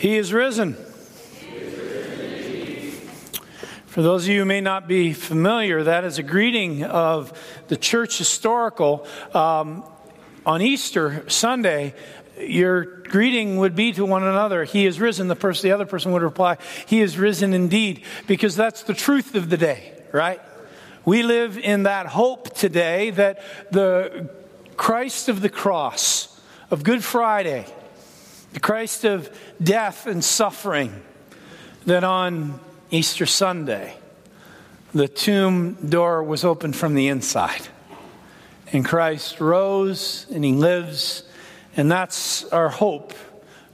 He is risen. For those of you who may not be familiar, that is a greeting of the church historical. Um, on Easter Sunday, your greeting would be to one another, He is risen. The, person, the other person would reply, He is risen indeed, because that's the truth of the day, right? We live in that hope today that the Christ of the cross, of Good Friday, the Christ of death and suffering, that on Easter Sunday, the tomb door was opened from the inside. And Christ rose and he lives, and that's our hope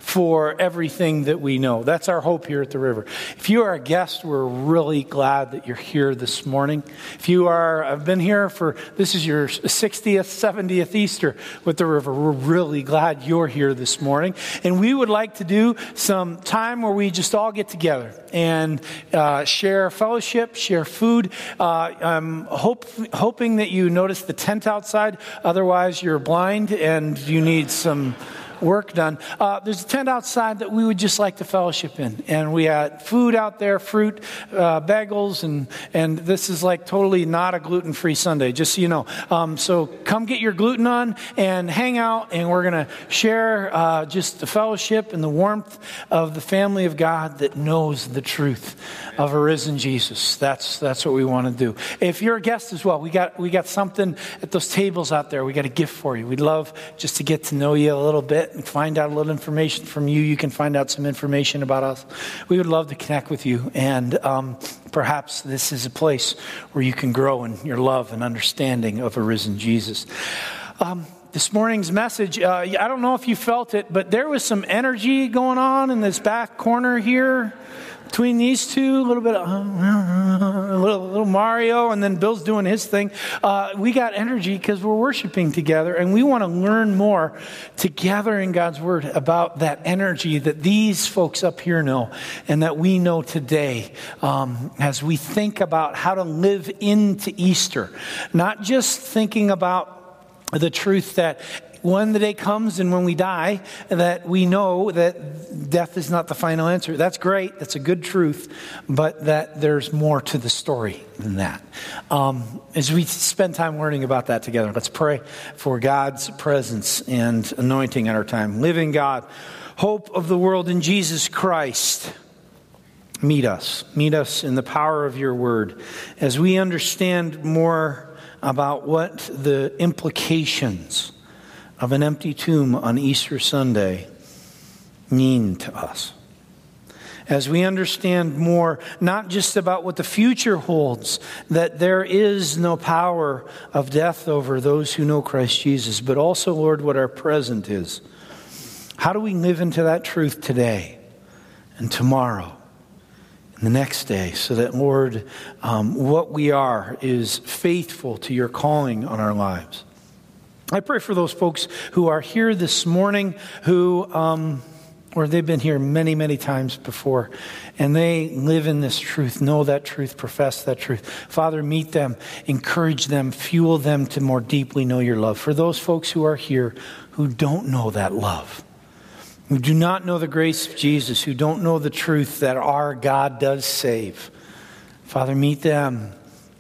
for everything that we know. That's our hope here at the river. If you are a guest, we're really glad that you're here this morning. If you are, I've been here for, this is your 60th, 70th Easter with the river. We're really glad you're here this morning. And we would like to do some time where we just all get together and uh, share fellowship, share food. Uh, I'm hope, hoping that you notice the tent outside. Otherwise, you're blind and you need some work done. Uh, there's a tent outside that we would just like to fellowship in. And we had food out there, fruit, uh, bagels, and, and this is like totally not a gluten free Sunday, just so you know. Um, so come get your gluten on and hang out, and we're going to share uh, just the fellowship and the warmth of the family of God that knows the truth of a risen Jesus. That's, that's what we want to do. If you're a guest as well, we got, we got something at those tables out there. We got a gift for you. We'd love just to get to know you a little bit and find out a little information from you. You can find out some information about us. We would love to connect with you. And um, perhaps this is a place where you can grow in your love and understanding of a risen Jesus. Um, this morning's message, uh, I don't know if you felt it, but there was some energy going on in this back corner here between these two, a little bit of a little, little, Mario, and then Bill's doing his thing. Uh, we got energy because we're worshiping together, and we want to learn more together in God's Word about that energy that these folks up here know and that we know today um, as we think about how to live into Easter. Not just thinking about the truth that when the day comes and when we die, that we know that death is not the final answer. That's great. That's a good truth, but that there's more to the story than that. Um, as we spend time learning about that together, let's pray for God's presence and anointing in our time. Living God, hope of the world in Jesus Christ. Meet us. Meet us in the power of your word as we understand more about what the implications of an empty tomb on Easter Sunday mean to us? As we understand more, not just about what the future holds, that there is no power of death over those who know Christ Jesus, but also, Lord, what our present is. How do we live into that truth today and tomorrow and the next day so that, Lord, um, what we are is faithful to your calling on our lives? I pray for those folks who are here this morning who, um, or they've been here many, many times before, and they live in this truth, know that truth, profess that truth. Father, meet them, encourage them, fuel them to more deeply know your love. For those folks who are here who don't know that love, who do not know the grace of Jesus, who don't know the truth that our God does save, Father, meet them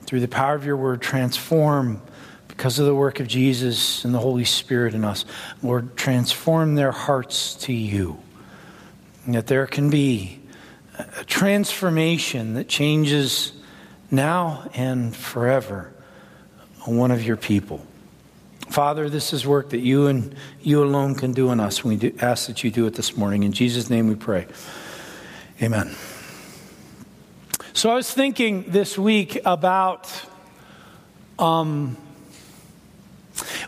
through the power of your word, transform because of the work of Jesus and the Holy Spirit in us. Lord, transform their hearts to you. And that there can be a transformation that changes now and forever one of your people. Father, this is work that you and you alone can do in us. We do, ask that you do it this morning. In Jesus' name we pray. Amen. So I was thinking this week about um,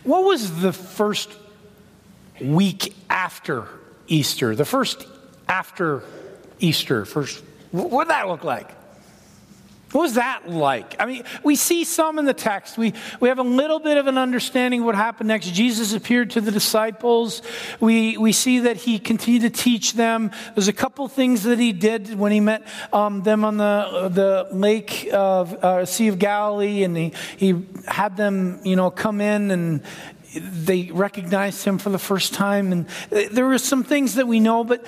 what was the first week after Easter? The first after Easter, first, what did that look like? What was that like? I mean, we see some in the text. We, we have a little bit of an understanding of what happened next. Jesus appeared to the disciples. We, we see that he continued to teach them. There's a couple things that he did when he met um, them on the, the lake of uh, Sea of Galilee, and he, he had them, you know, come in and they recognized him for the first time. And there were some things that we know, but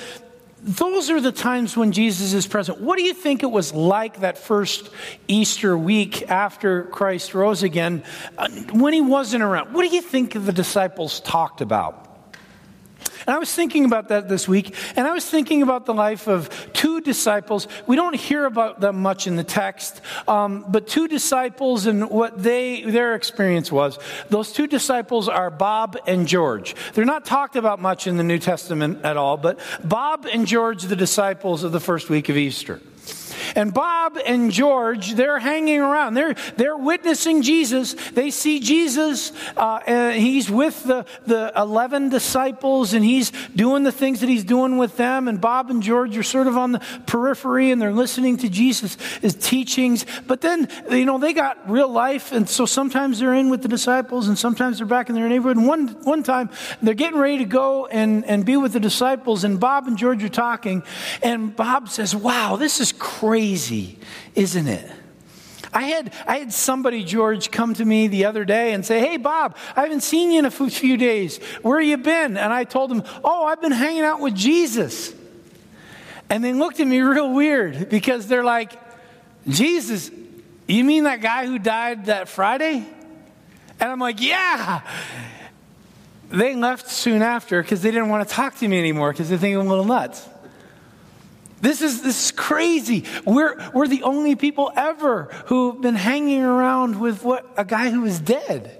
those are the times when Jesus is present. What do you think it was like that first Easter week after Christ rose again uh, when he wasn't around? What do you think the disciples talked about? And I was thinking about that this week, and I was thinking about the life of two disciples. We don't hear about them much in the text, um, but two disciples and what they their experience was. Those two disciples are Bob and George. They're not talked about much in the New Testament at all, but Bob and George, the disciples of the first week of Easter. And Bob and George, they're hanging around. They're, they're witnessing Jesus. They see Jesus. Uh, and he's with the, the 11 disciples and he's doing the things that he's doing with them. And Bob and George are sort of on the periphery and they're listening to Jesus' teachings. But then, you know, they got real life. And so sometimes they're in with the disciples and sometimes they're back in their neighborhood. And one, one time they're getting ready to go and, and be with the disciples. And Bob and George are talking. And Bob says, Wow, this is crazy crazy, isn't it? I had, I had somebody, George, come to me the other day and say, Hey, Bob, I haven't seen you in a few days. Where you been? And I told him, Oh, I've been hanging out with Jesus. And they looked at me real weird because they're like, Jesus, you mean that guy who died that Friday? And I'm like, Yeah. They left soon after because they didn't want to talk to me anymore because they think I'm a little nuts. This is, this is crazy. We're, we're the only people ever who've been hanging around with what, a guy who is dead.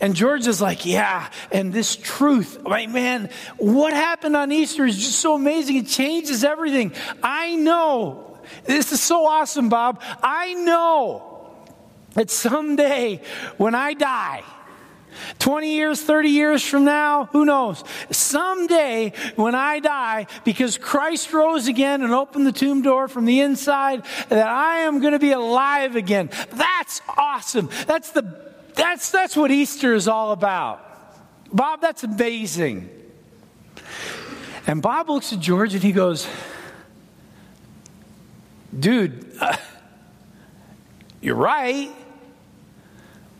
And George is like, yeah, and this truth, right, man, what happened on Easter is just so amazing. It changes everything. I know. This is so awesome, Bob. I know that someday when I die, 20 years, 30 years from now, who knows? Someday when I die, because Christ rose again and opened the tomb door from the inside, that I am going to be alive again. That's awesome. That's the, that's, that's what Easter is all about. Bob, that's amazing. And Bob looks at George and he goes, dude, uh, you're right.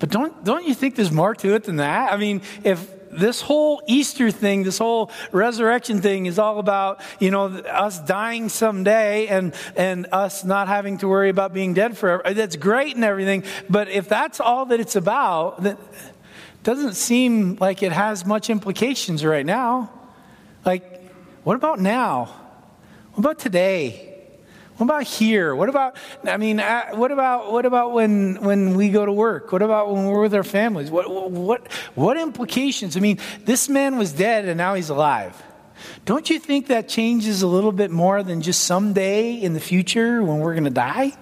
But don't, don't you think there's more to it than that? I mean, if this whole Easter thing, this whole resurrection thing is all about, you know, us dying someday and, and us not having to worry about being dead forever. That's great and everything. But if that's all that it's about, then doesn't seem like it has much implications right now. Like, what about now? What about today? What about here? What about, I mean, uh, what about, what about when, when we go to work? What about when we're with our families? What, what, what implications? I mean, this man was dead and now he's alive. Don't you think that changes a little bit more than just someday in the future when we're going to die?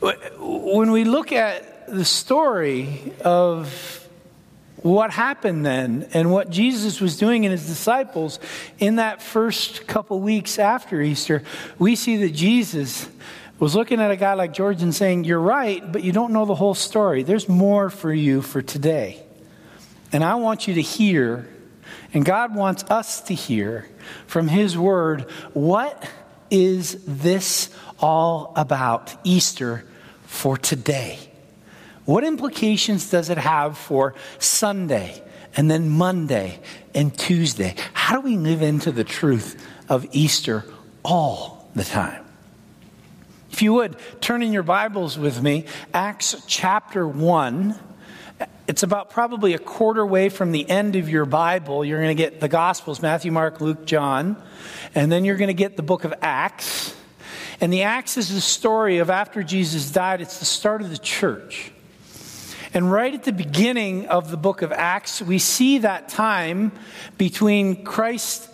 When we look at the story of what happened then and what Jesus was doing in his disciples in that first couple weeks after Easter, we see that Jesus was looking at a guy like George and saying, You're right, but you don't know the whole story. There's more for you for today. And I want you to hear, and God wants us to hear from His Word, what is this all about, Easter, for today? What implications does it have for Sunday and then Monday and Tuesday? How do we live into the truth of Easter all the time? If you would, turn in your Bibles with me, Acts chapter 1. It's about probably a quarter way from the end of your Bible. You're going to get the Gospels Matthew, Mark, Luke, John. And then you're going to get the book of Acts. And the Acts is the story of after Jesus died, it's the start of the church. And right at the beginning of the book of Acts, we see that time between Christ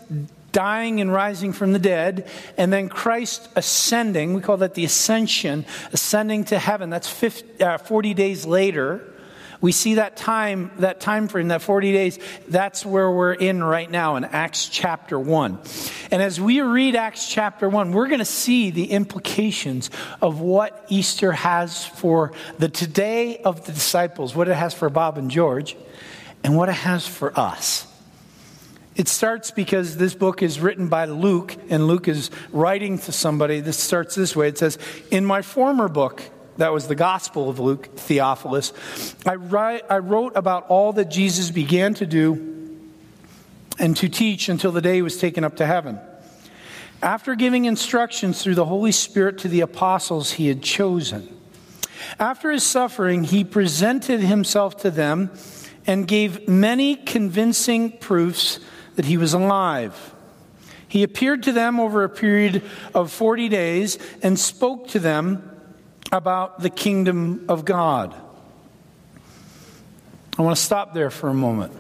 dying and rising from the dead, and then Christ ascending. We call that the ascension, ascending to heaven. That's 50, uh, 40 days later. We see that time, that time frame, that 40 days, that's where we're in right now in Acts chapter 1. And as we read Acts chapter 1, we're going to see the implications of what Easter has for the today of the disciples, what it has for Bob and George, and what it has for us. It starts because this book is written by Luke, and Luke is writing to somebody. This starts this way it says, In my former book, that was the Gospel of Luke, Theophilus. I, write, I wrote about all that Jesus began to do and to teach until the day he was taken up to heaven. After giving instructions through the Holy Spirit to the apostles he had chosen. After his suffering, he presented himself to them and gave many convincing proofs that he was alive. He appeared to them over a period of 40 days and spoke to them about the kingdom of God. I want to stop there for a moment.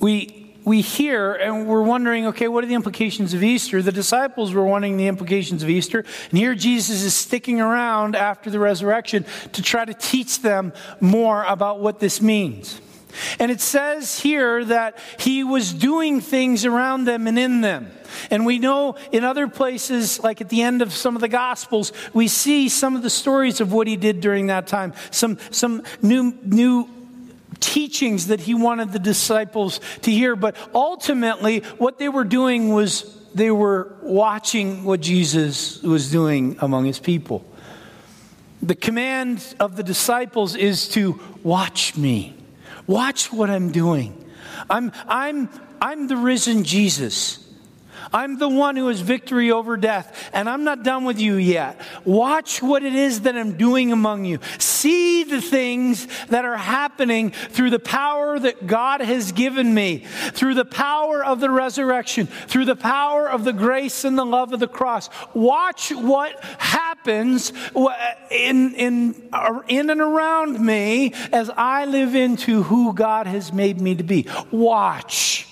We we hear and we're wondering, okay, what are the implications of Easter? The disciples were wondering the implications of Easter. And here Jesus is sticking around after the resurrection to try to teach them more about what this means. And it says here that he was doing things around them and in them. And we know in other places, like at the end of some of the Gospels, we see some of the stories of what he did during that time. Some, some new, new teachings that he wanted the disciples to hear. But ultimately, what they were doing was they were watching what Jesus was doing among his people. The command of the disciples is to watch me. Watch what I'm doing. I'm, I'm, I'm the risen Jesus. I'm the one who has victory over death, and I'm not done with you yet. Watch what it is that I'm doing among you. See the things that are happening through the power that God has given me, through the power of the resurrection, through the power of the grace and the love of the cross. Watch what happens in, in, in and around me as I live into who God has made me to be. Watch.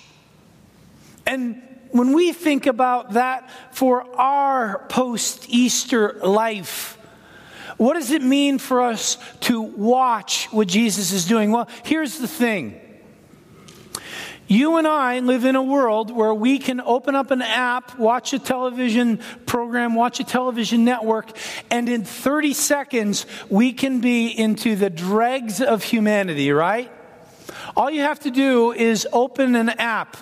And when we think about that for our post Easter life, what does it mean for us to watch what Jesus is doing? Well, here's the thing. You and I live in a world where we can open up an app, watch a television program, watch a television network, and in 30 seconds, we can be into the dregs of humanity, right? All you have to do is open an app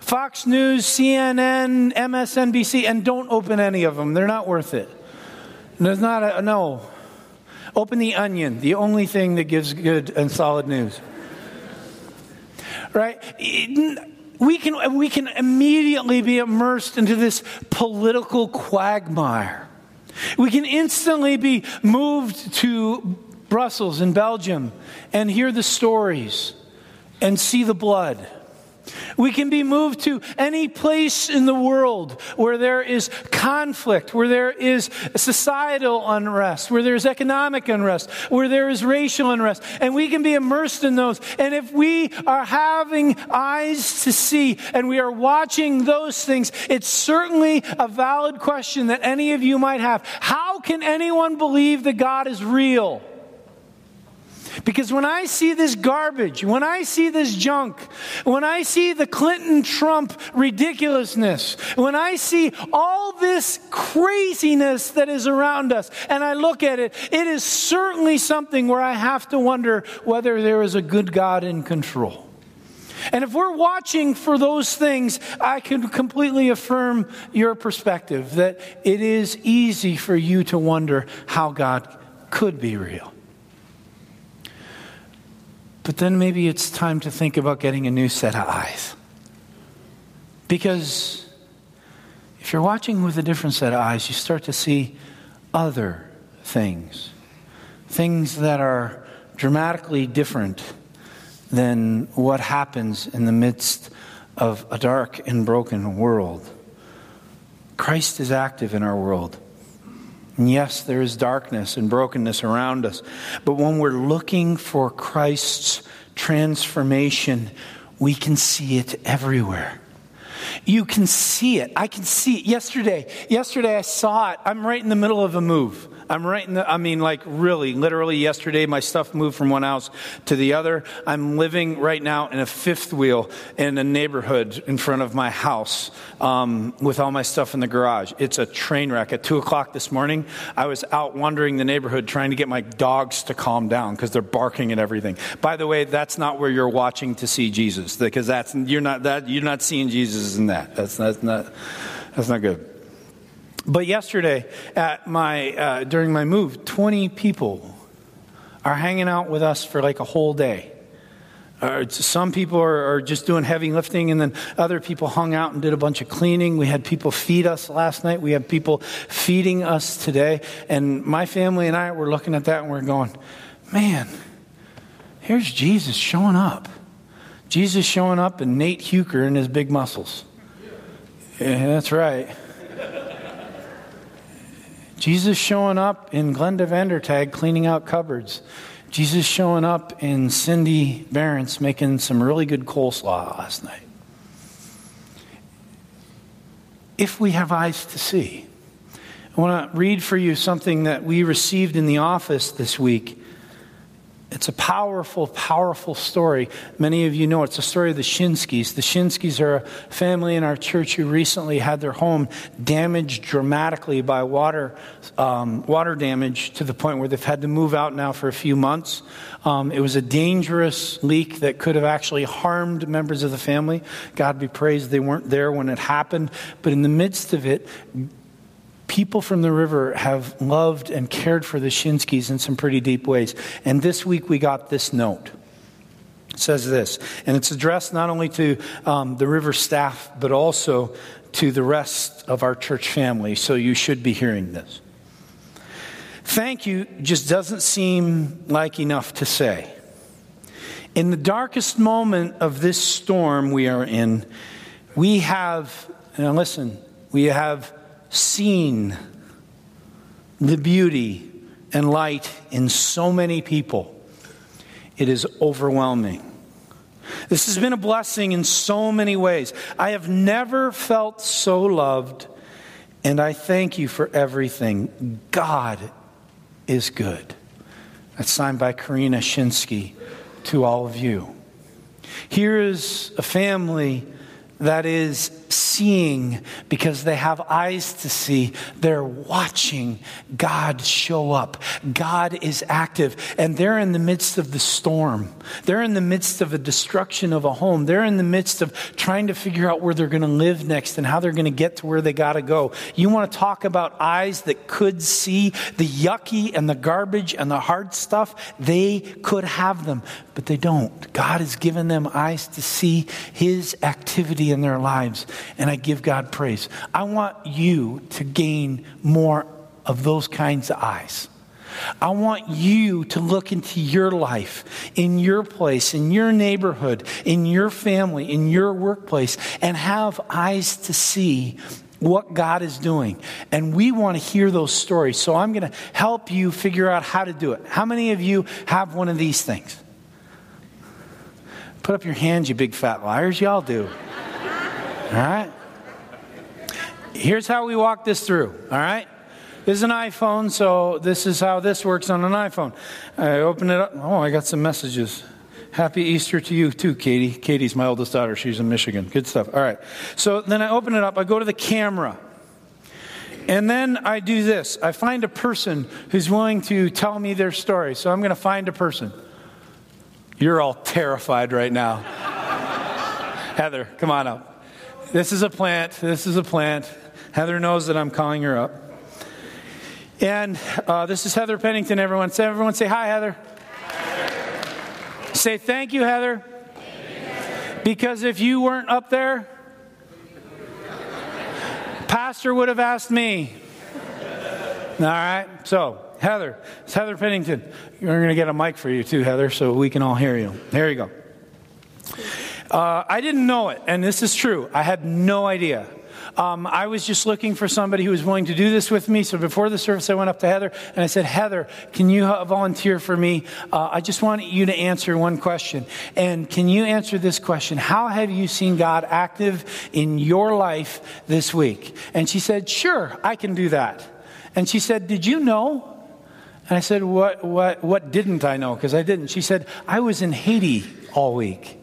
Fox News, CNN, MSNBC, and don't open any of them. They're not worth it. There's not a, no. Open the onion, the only thing that gives good and solid news. Right? We can, we can immediately be immersed into this political quagmire. We can instantly be moved to Brussels in Belgium and hear the stories and see the blood we can be moved to any place in the world where there is conflict, where there is societal unrest, where there's economic unrest, where there is racial unrest, and we can be immersed in those. And if we are having eyes to see and we are watching those things, it's certainly a valid question that any of you might have. How can anyone believe that God is real? Because when I see this garbage, when I see this junk, when I see the Clinton Trump ridiculousness, when I see all this craziness that is around us, and I look at it, it is certainly something where I have to wonder whether there is a good God in control. And if we're watching for those things, I can completely affirm your perspective that it is easy for you to wonder how God could be real. But then maybe it's time to think about getting a new set of eyes. Because if you're watching with a different set of eyes, you start to see other things. Things that are dramatically different than what happens in the midst of a dark and broken world. Christ is active in our world. And yes, there is darkness and brokenness around us. But when we're looking for Christ's transformation, we can see it everywhere. You can see it. I can see it. Yesterday, yesterday I saw it. I'm right in the middle of a move. I'm right in the, I mean, like really, literally yesterday, my stuff moved from one house to the other. I'm living right now in a fifth wheel in a neighborhood in front of my house um, with all my stuff in the garage. It's a train wreck. At 2 o'clock this morning, I was out wandering the neighborhood trying to get my dogs to calm down because they're barking and everything. By the way, that's not where you're watching to see Jesus because that's, you're not, that, you're not seeing Jesus in that. That's, that's, not, that's not good. But yesterday, at my uh, during my move, 20 people are hanging out with us for like a whole day. uh, some people are, are, just doing heavy lifting, and then other people hung out and did a bunch of cleaning. We had people feed us last night. We have people feeding us today. And my family and I were looking at that and we're going, man, here's Jesus showing up. Jesus showing up and Nate Huker and his big muscles. Yeah, that's right. Jesus showing up in Glenda Vandertag cleaning out cupboards. Jesus showing up in Cindy Barron's making some really good coleslaw last night. If we have eyes to see, I want to read for you something that we received in the office this week it's a powerful, powerful story. Many of you know it's a story of the Shinskys. The Shinskys are a family in our church who recently had their home damaged dramatically by water, um, water damage to the point where they've had to move out now for a few months. Um, it was a dangerous leak that could have actually harmed members of the family. God be praised they weren't there when it happened. But in the midst of it, people from the river have loved and cared for the Shinskys in some pretty deep ways. And this week we got this note. It says this, and it's addressed not only to um, the river staff, but also to the rest of our church family. So you should be hearing this. Thank you just doesn't seem like enough to say. In the darkest moment of this storm we are in, we have, now listen, we have seen the beauty and light in so many people, it is overwhelming. This has been a blessing in so many ways. I have never felt so loved, and I thank you for everything. God is good. That's signed by Karina Shinsky to all of you. Here is a family that is seeing because they have eyes to see. They're watching God show up. God is active, and they're in the midst of the storm. They're in the midst of a destruction of a home. They're in the midst of trying to figure out where they're going to live next and how they're going to get to where they got to go. You want to talk about eyes that could see the yucky and the garbage and the hard stuff? They could have them, but they don't. God has given them eyes to see His activity in their lives. And I give God praise. I want you to gain more of those kinds of eyes. I want you to look into your life, in your place, in your neighborhood, in your family, in your workplace, and have eyes to see what God is doing. And we want to hear those stories. So I'm going to help you figure out how to do it. How many of you have one of these things? Put up your hands, you big fat liars. Y'all do. All right? Here's how we walk this through, all right? This is an iPhone, so this is how this works on an iPhone. I open it up. Oh, I got some messages. Happy Easter to you too, Katie. Katie's my oldest daughter. She's in Michigan. Good stuff. All right. So then I open it up. I go to the camera. And then I do this I find a person who's willing to tell me their story. So I'm going to find a person. You're all terrified right now. Heather, come on up. This is a plant. This is a plant. Heather knows that I'm calling her up. And uh, this is Heather Pennington, everyone. Say, everyone say hi, Heather. Hi. Say thank you, Heather. Because if you weren't up there, Pastor would have asked me. All right? So, Heather, it's Heather Pennington. We're going to get a mic for you too, Heather, so we can all hear you. There you go. Uh, I didn't know it, and this is true. I had no idea. Um, I was just looking for somebody who was willing to do this with me. So before the service, I went up to Heather and I said, Heather, can you volunteer for me? Uh, I just want you to answer one question. And can you answer this question? How have you seen God active in your life this week? And she said, Sure, I can do that. And she said, Did you know? And I said, What, what, what didn't I know? Because I didn't. She said, I was in Haiti all week.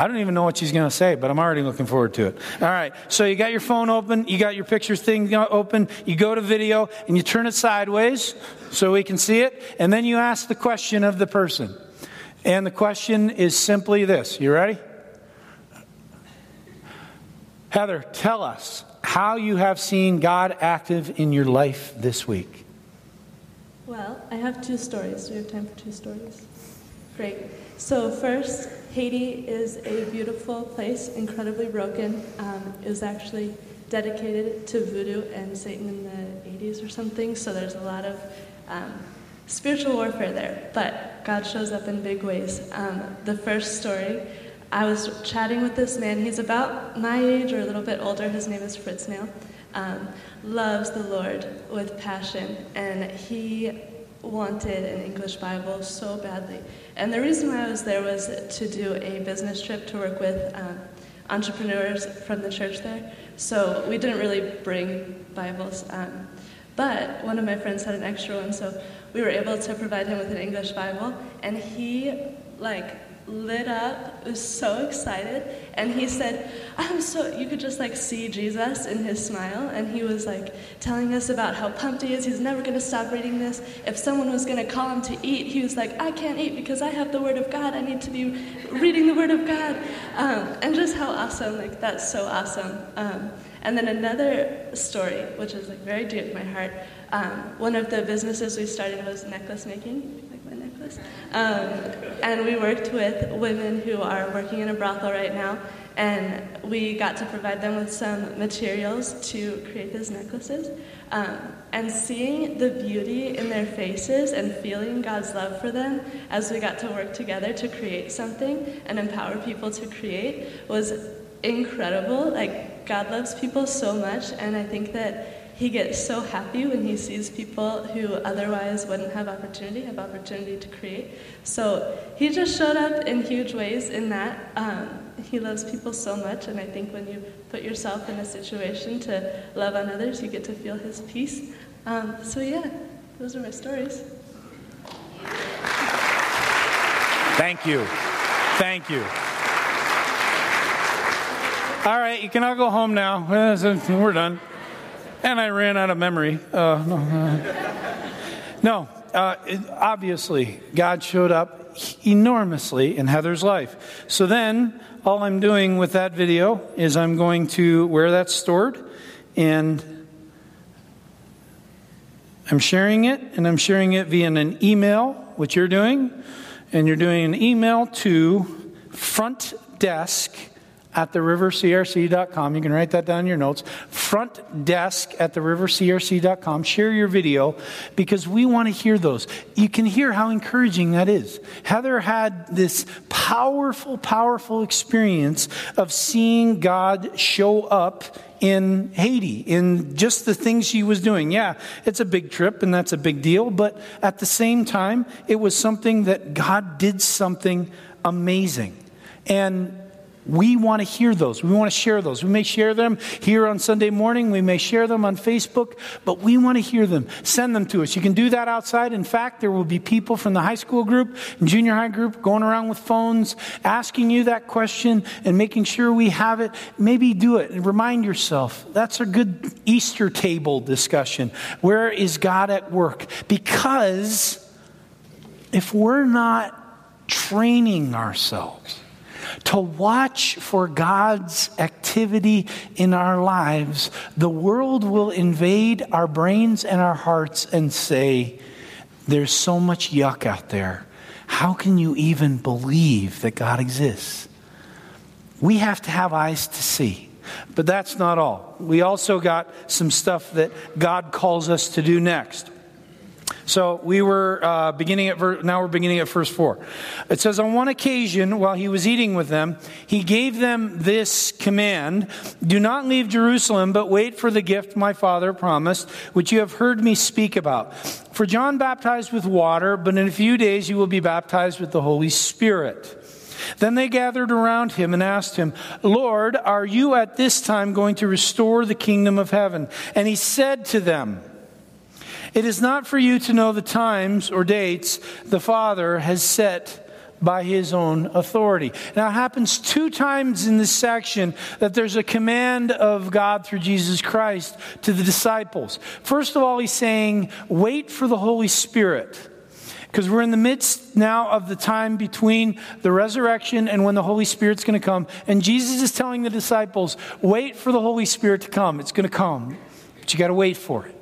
I don't even know what she's going to say, but I'm already looking forward to it. All right. So you got your phone open, you got your pictures thing open, you go to video, and you turn it sideways so we can see it, and then you ask the question of the person. And the question is simply this You ready? Heather, tell us how you have seen God active in your life this week. Well, I have two stories. Do we have time for two stories? Great. So, first, Haiti is a beautiful place, incredibly broken. Um, it was actually dedicated to voodoo and Satan in the 80s or something, so there's a lot of um, spiritual warfare there. But God shows up in big ways. Um, the first story, I was chatting with this man. He's about my age or a little bit older. His name is Fritz Nail. Um, loves the Lord with passion, and he wanted an English Bible so badly. And the reason why I was there was to do a business trip to work with um, entrepreneurs from the church there. So we didn't really bring Bibles. Um, but one of my friends had an extra one, so we were able to provide him with an English Bible. And he, like, lit up, was so excited, and he said, I'm so, you could just like see Jesus in his smile, and he was like telling us about how pumped he is, he's never gonna stop reading this. If someone was gonna call him to eat, he was like, I can't eat because I have the Word of God, I need to be reading the Word of God. Um, and just how awesome, like that's so awesome. Um, and then another story, which is like very dear to my heart, um, one of the businesses we started was necklace making. Um, and we worked with women who are working in a brothel right now, and we got to provide them with some materials to create these necklaces. Um, and seeing the beauty in their faces and feeling God's love for them as we got to work together to create something and empower people to create was incredible. Like, God loves people so much, and I think that he gets so happy when he sees people who otherwise wouldn't have opportunity have opportunity to create. So he just showed up in huge ways in that. Um, he loves people so much, and I think when you put yourself in a situation to love on others, you get to feel his peace. Um, so yeah, those are my stories. Thank you. Thank you. All right, you can all go home now. We're done. And I ran out of memory. Uh, no, uh, no uh, it, obviously, God showed up enormously in Heather's life. So then, all I'm doing with that video is I'm going to where that's stored, and I'm sharing it, and I'm sharing it via an email, which you're doing, and you're doing an email to front desk at therivercrc.com. You can write that down in your notes. Front desk at therivercrc.com. Share your video because we want to hear those. You can hear how encouraging that is. Heather had this powerful, powerful experience of seeing God show up in Haiti, in just the things she was doing. Yeah, it's a big trip and that's a big deal, but at the same time, it was something that God did something amazing. And we want to hear those. We want to share those. We may share them here on Sunday morning. We may share them on Facebook, but we want to hear them. Send them to us. You can do that outside. In fact, there will be people from the high school group and junior high group going around with phones asking you that question and making sure we have it. Maybe do it and remind yourself. That's a good Easter table discussion. Where is God at work? Because if we're not training ourselves, to watch for God's activity in our lives, the world will invade our brains and our hearts and say, There's so much yuck out there. How can you even believe that God exists? We have to have eyes to see. But that's not all. We also got some stuff that God calls us to do next. So we were uh, beginning at ver- now we're beginning at verse four. It says, on one occasion while he was eating with them, he gave them this command: Do not leave Jerusalem, but wait for the gift my father promised, which you have heard me speak about. For John baptized with water, but in a few days you will be baptized with the Holy Spirit. Then they gathered around him and asked him, Lord, are you at this time going to restore the kingdom of heaven? And he said to them, it is not for you to know the times or dates the Father has set by his own authority. Now, it happens two times in this section that there's a command of God through Jesus Christ to the disciples. First of all, he's saying, wait for the Holy Spirit. Because we're in the midst now of the time between the resurrection and when the Holy Spirit's going to come. And Jesus is telling the disciples, wait for the Holy Spirit to come. It's going to come, but you got to wait for it.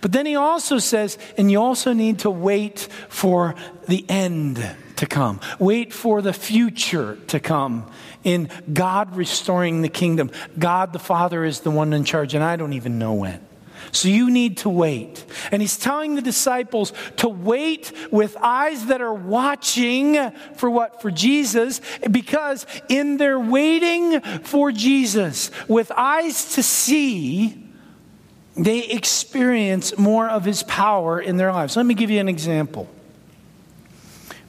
But then he also says, and you also need to wait for the end to come. Wait for the future to come in God restoring the kingdom. God the Father is the one in charge, and I don't even know when. So you need to wait. And he's telling the disciples to wait with eyes that are watching for what? For Jesus. Because in their waiting for Jesus, with eyes to see, they experience more of his power in their lives. Let me give you an example.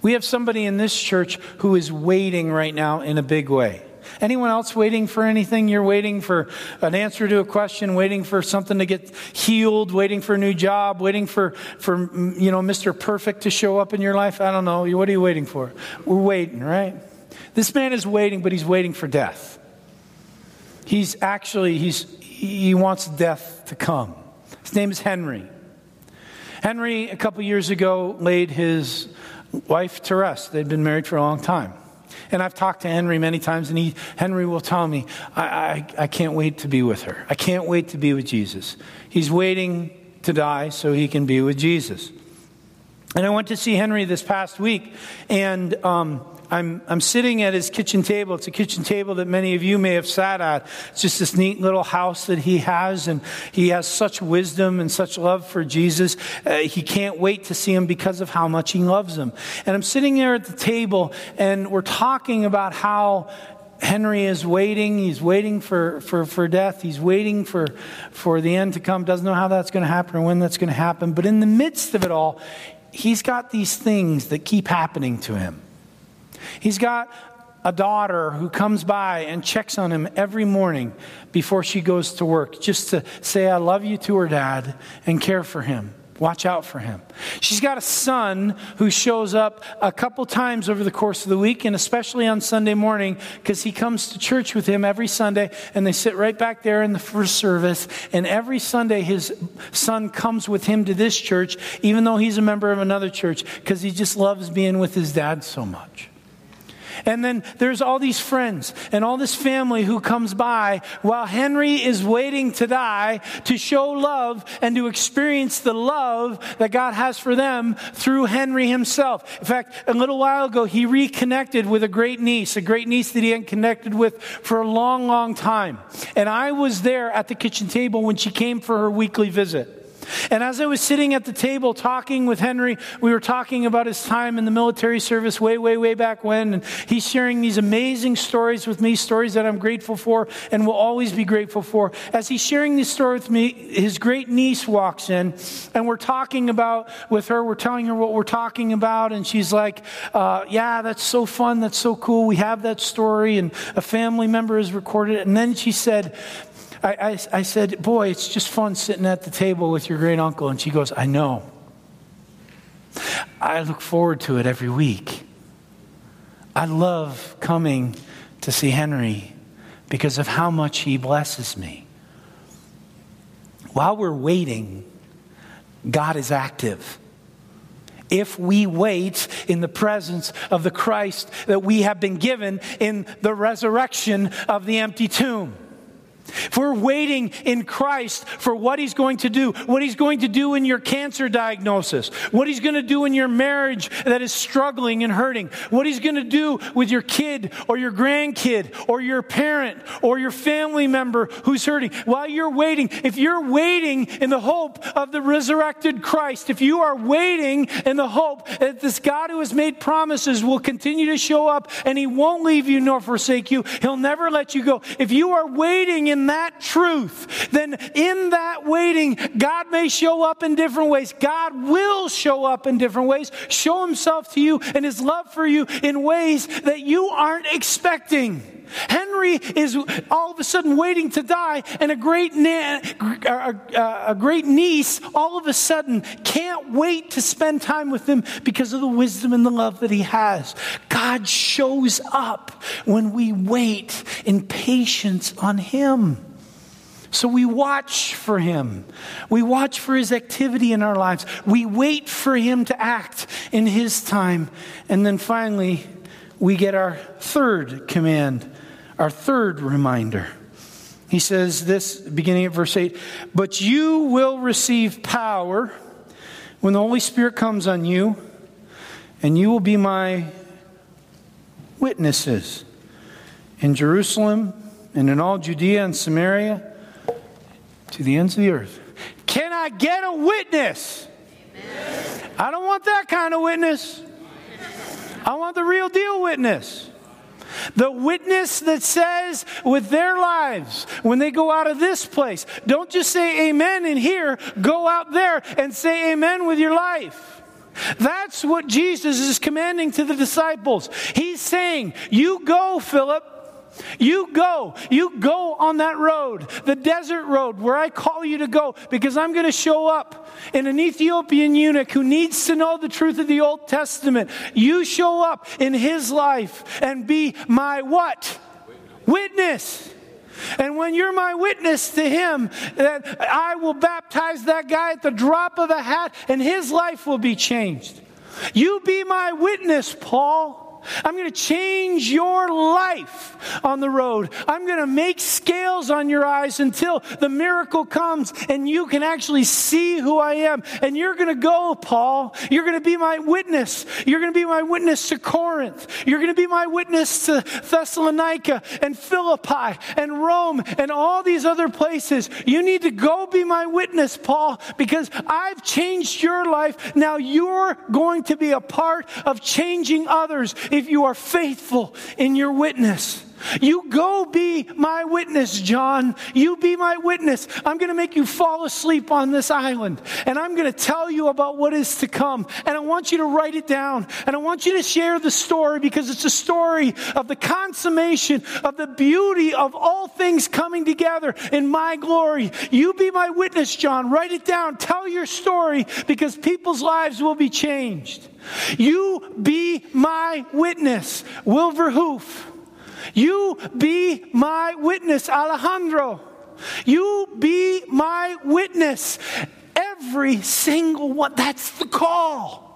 We have somebody in this church who is waiting right now in a big way. Anyone else waiting for anything? You're waiting for an answer to a question, waiting for something to get healed, waiting for a new job, waiting for, for you know, Mr. Perfect to show up in your life? I don't know. What are you waiting for? We're waiting, right? This man is waiting, but he's waiting for death. He's actually, he's, he wants death to come. His name is Henry. Henry, a couple years ago, laid his wife to rest. They'd been married for a long time. And I've talked to Henry many times, and he, Henry will tell me, I, I, I can't wait to be with her. I can't wait to be with Jesus. He's waiting to die so he can be with Jesus. And I went to see Henry this past week, and um, I'm, I'm sitting at his kitchen table. It's a kitchen table that many of you may have sat at. It's just this neat little house that he has, and he has such wisdom and such love for Jesus. Uh, he can't wait to see him because of how much he loves him. And I'm sitting there at the table, and we're talking about how Henry is waiting. He's waiting for, for, for death. He's waiting for, for the end to come. Doesn't know how that's going to happen or when that's going to happen. But in the midst of it all, he's got these things that keep happening to him. He's got a daughter who comes by and checks on him every morning before she goes to work just to say, I love you to her dad and care for him. Watch out for him. She's got a son who shows up a couple times over the course of the week, and especially on Sunday morning, because he comes to church with him every Sunday, and they sit right back there in the first service. And every Sunday, his son comes with him to this church, even though he's a member of another church, because he just loves being with his dad so much. And then there's all these friends and all this family who comes by while Henry is waiting to die to show love and to experience the love that God has for them through Henry himself. In fact, a little while ago, he reconnected with a great niece, a great niece that he hadn't connected with for a long, long time. And I was there at the kitchen table when she came for her weekly visit. And as I was sitting at the table talking with Henry, we were talking about his time in the military service way, way, way back when. And he's sharing these amazing stories with me, stories that I'm grateful for and will always be grateful for. As he's sharing this story with me, his great niece walks in, and we're talking about with her, we're telling her what we're talking about. And she's like, uh, Yeah, that's so fun. That's so cool. We have that story, and a family member has recorded it. And then she said, I, I, I said, Boy, it's just fun sitting at the table with your great uncle. And she goes, I know. I look forward to it every week. I love coming to see Henry because of how much he blesses me. While we're waiting, God is active. If we wait in the presence of the Christ that we have been given in the resurrection of the empty tomb. If we're waiting in Christ for what He's going to do, what He's going to do in your cancer diagnosis, what He's going to do in your marriage that is struggling and hurting, what He's going to do with your kid or your grandkid or your parent or your family member who's hurting, while you're waiting, if you're waiting in the hope of the resurrected Christ, if you are waiting in the hope that this God who has made promises will continue to show up and He won't leave you nor forsake you, He'll never let you go. If you are waiting in in that truth, then in that waiting, God may show up in different ways. God will show up in different ways, show himself to you and his love for you in ways that you aren't expecting. Henry is all of a sudden waiting to die, and a great, na- a, great niece all of a sudden can't wait to spend time with him because of the wisdom and the love that he has. God shows up when we wait in patience on him. So we watch for him. We watch for his activity in our lives. We wait for him to act in his time. And then finally, we get our third command our third reminder. He says this, beginning at verse 8 But you will receive power when the Holy Spirit comes on you, and you will be my witnesses in Jerusalem and in all Judea and Samaria to the ends of the earth. Can I get a witness? Amen. I don't want that kind of witness. I want the real deal witness. The witness that says with their lives when they go out of this place, don't just say amen in here, go out there and say amen with your life. That's what Jesus is commanding to the disciples. He's saying, You go, Philip. You go. You go on that road, the desert road where I call you to go, because I'm going to show up in an Ethiopian eunuch who needs to know the truth of the Old Testament. You show up in his life and be my what? Witness. And when you're my witness to him, that I will baptize that guy at the drop of a hat and his life will be changed. You be my witness, Paul. I'm going to change your life on the road. I'm going to make scales on your eyes until the miracle comes and you can actually see who I am. And you're going to go, Paul. You're going to be my witness. You're going to be my witness to Corinth. You're going to be my witness to Thessalonica and Philippi and Rome and all these other places. You need to go be my witness, Paul, because I've changed your life. Now you're going to be a part of changing others if you are faithful in your witness. You go be my witness, John. You be my witness. I'm going to make you fall asleep on this island. And I'm going to tell you about what is to come. And I want you to write it down. And I want you to share the story because it's a story of the consummation of the beauty of all things coming together in my glory. You be my witness, John. Write it down. Tell your story because people's lives will be changed. You be my witness, Wilver Hoof. You be my witness, Alejandro. You be my witness. Every single one. That's the call.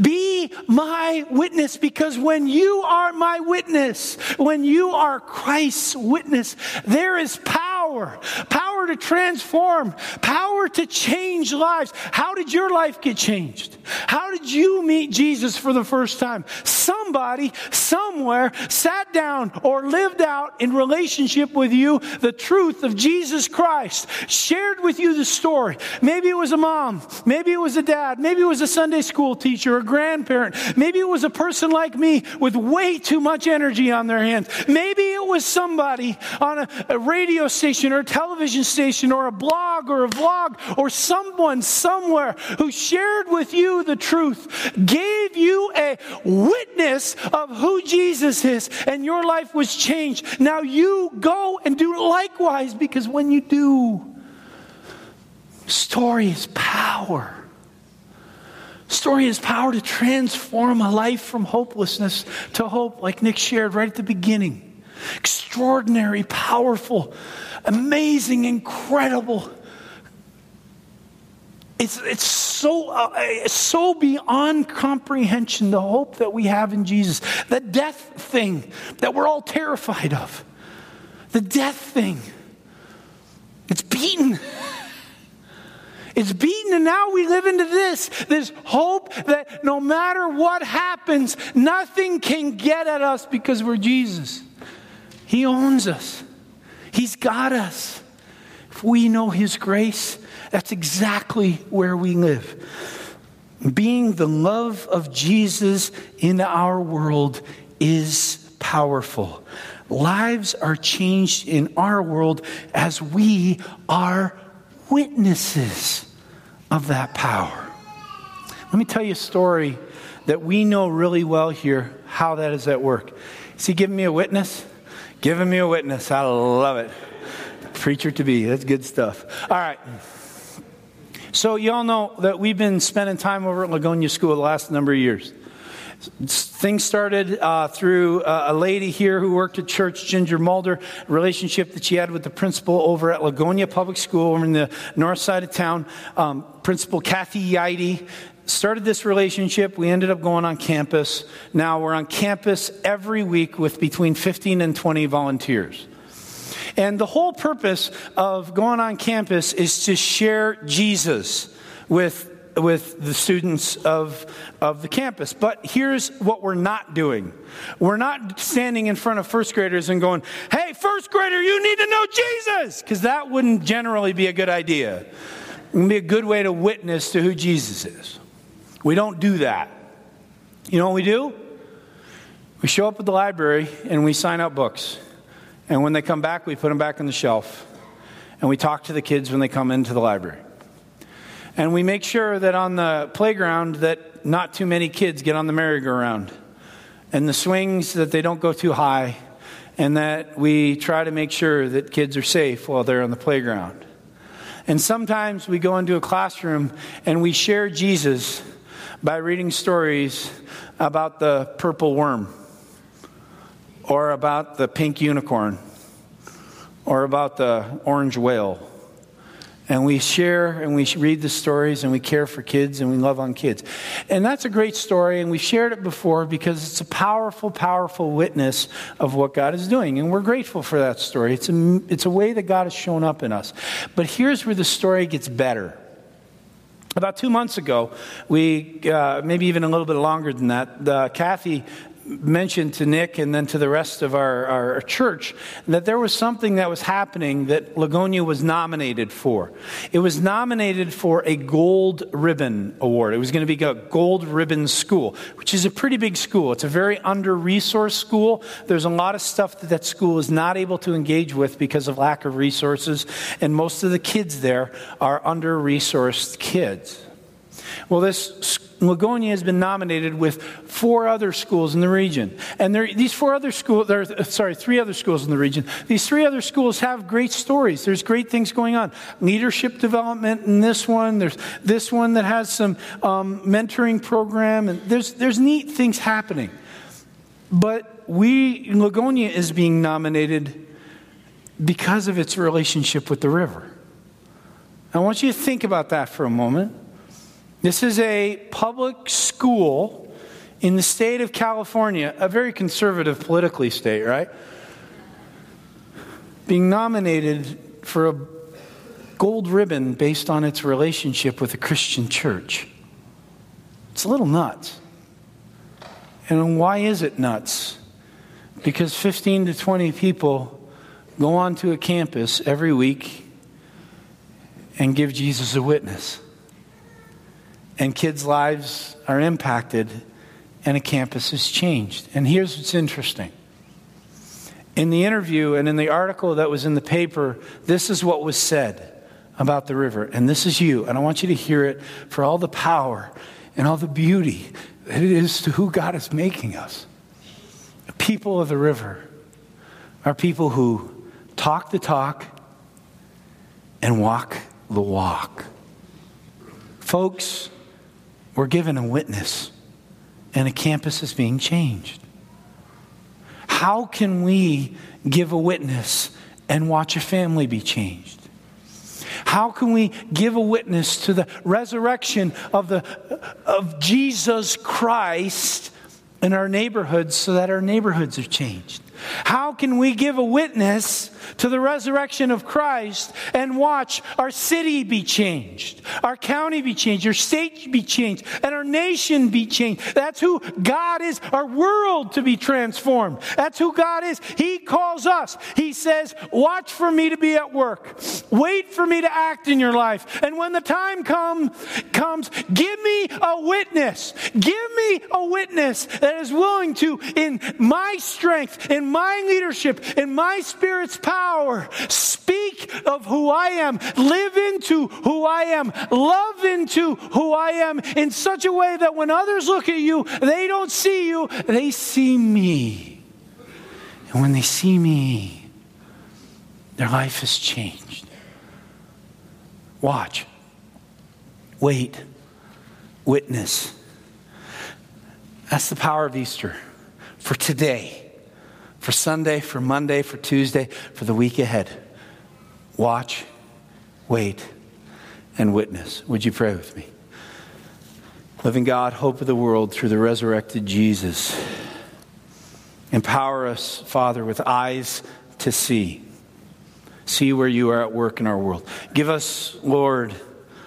Be my witness because when you are my witness, when you are Christ's witness, there is power. Power to transform, power to change lives. How did your life get changed? How did you meet Jesus for the first time? Somebody, somewhere, sat down or lived out in relationship with you the truth of Jesus Christ, shared with you the story. Maybe it was a mom, maybe it was a dad, maybe it was a Sunday school teacher, a grandparent, maybe it was a person like me with way too much energy on their hands. Maybe it was somebody on a, a radio station or a television station or a blog or a vlog or someone somewhere who shared with you the truth, gave you a witness of who Jesus is, and your life was changed. Now you go and do likewise because when you do, story is power. Story has power to transform a life from hopelessness to hope, like Nick shared right at the beginning. Extraordinary, powerful, amazing, incredible it's, it's so, uh, it's so beyond comprehension the hope that we have in Jesus. The death thing that we're all terrified of. The death thing. It's beaten. It's beaten, and now we live into this this hope that no matter what happens, nothing can get at us because we're Jesus. He owns us, He's got us. If we know His grace, that's exactly where we live. Being the love of Jesus in our world is powerful. Lives are changed in our world as we are witnesses of that power. Let me tell you a story that we know really well here how that is at work. Is he giving me a witness? Giving me a witness. I love it. Preacher to be. That's good stuff. All right. So, you all know that we've been spending time over at Ligonia School the last number of years. Things started uh, through uh, a lady here who worked at church, Ginger Mulder, relationship that she had with the principal over at Ligonia Public School over in the north side of town. Um, principal Kathy Yaidi started this relationship. We ended up going on campus. Now we're on campus every week with between 15 and 20 volunteers. And the whole purpose of going on campus is to share Jesus with with the students of, of the campus. But here's what we're not doing we're not standing in front of first graders and going, hey, first grader, you need to know Jesus, because that wouldn't generally be a good idea. It would be a good way to witness to who Jesus is. We don't do that. You know what we do? We show up at the library and we sign out books. And when they come back, we put them back on the shelf. And we talk to the kids when they come into the library. And we make sure that on the playground that not too many kids get on the merry-go-round. And the swings that they don't go too high. And that we try to make sure that kids are safe while they're on the playground. And sometimes we go into a classroom and we share Jesus by reading stories about the purple worm or about the pink unicorn or about the orange whale. And we share and we read the stories and we care for kids and we love on kids. And that's a great story, and we've shared it before because it's a powerful, powerful witness of what God is doing. And we're grateful for that story. It's a, it's a way that God has shown up in us. But here's where the story gets better. About two months ago, we, uh, maybe even a little bit longer than that, uh, Kathy mentioned to Nick and then to the rest of our, our church that there was something that was happening that Lagonia was nominated for. It was nominated for a gold ribbon award. It was going to be a gold ribbon school, which is a pretty big school. It's a very under resourced school. There's a lot of stuff that that school is not able to engage with because of lack of resources, and most of the kids there are under resourced kids. Well, this Lagonia has been nominated with four other schools in the region. And there, these four other schools, sorry, three other schools in the region. These three other schools have great stories. There's great things going on. Leadership development in this one. There's this one that has some um, mentoring program. And there's, there's neat things happening. But we, Lagonia is being nominated because of its relationship with the river. I want you to think about that for a moment. This is a public school in the state of California, a very conservative politically state, right? Being nominated for a gold ribbon based on its relationship with a Christian church. It's a little nuts. And why is it nuts? Because 15 to 20 people go onto a campus every week and give Jesus a witness and kids' lives are impacted, and a campus is changed. And here's what's interesting. In the interview and in the article that was in the paper, this is what was said about the river. And this is you. And I want you to hear it for all the power and all the beauty that it is to who God is making us. The people of the river are people who talk the talk and walk the walk. Folks, we're given a witness, and a campus is being changed. How can we give a witness and watch a family be changed? How can we give a witness to the resurrection of, the, of Jesus Christ in our neighborhoods so that our neighborhoods are changed? How can we give a witness to the resurrection of Christ and watch our city be changed, our county be changed, our state be changed, and our nation be changed? That's who God is, our world to be transformed. That's who God is. He calls us. He says, Watch for me to be at work, wait for me to act in your life. And when the time come, comes, give me a witness. Give me a witness that is willing to, in my strength, in my leadership, in my spirit's power, speak of who I am, live into who I am, love into who I am in such a way that when others look at you, they don't see you, they see me. And when they see me, their life has changed. Watch, wait, witness. That's the power of Easter for today for Sunday, for Monday, for Tuesday, for the week ahead. Watch, wait, and witness. Would you pray with me? Living God, hope of the world through the resurrected Jesus. Empower us, Father, with eyes to see. See where you are at work in our world. Give us, Lord,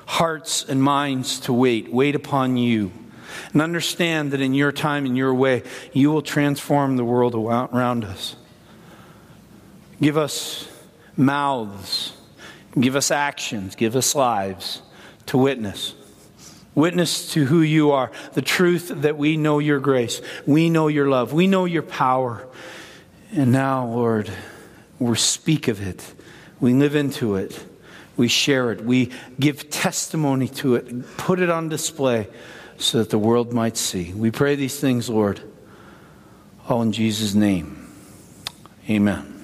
hearts and minds to wait. Wait upon you. And understand that in your time, in your way, you will transform the world around us. Give us mouths, give us actions, give us lives to witness. Witness to who you are, the truth that we know your grace, we know your love, we know your power. And now, Lord, we speak of it, we live into it, we share it, we give testimony to it, put it on display so that the world might see. We pray these things, Lord, all in Jesus' name. Amen.